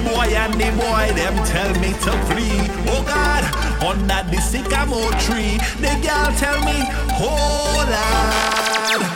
boy and the boy, them tell me to flee. Oh God, under the sycamore tree, the girl tell me, hold on.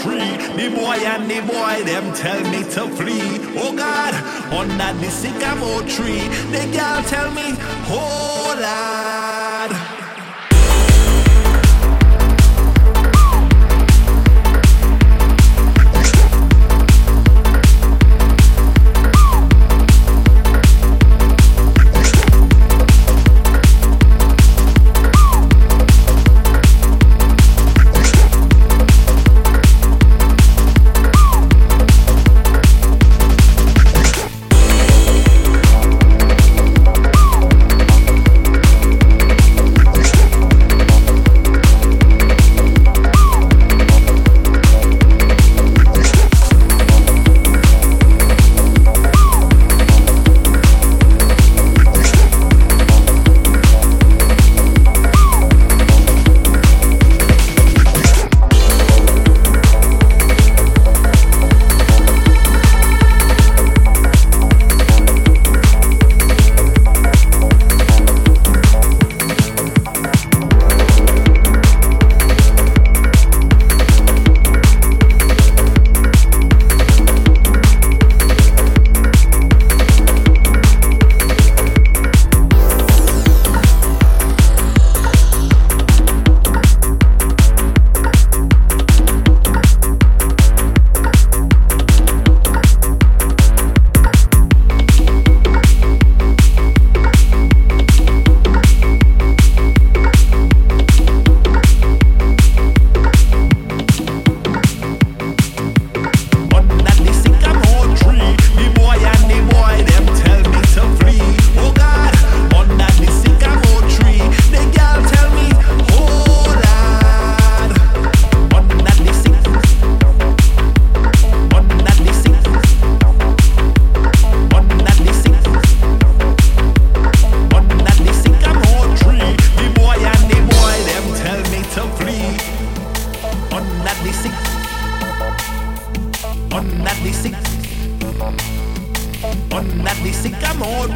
On and the boy, them tell me to flee. Oh God, under the sycamore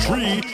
tree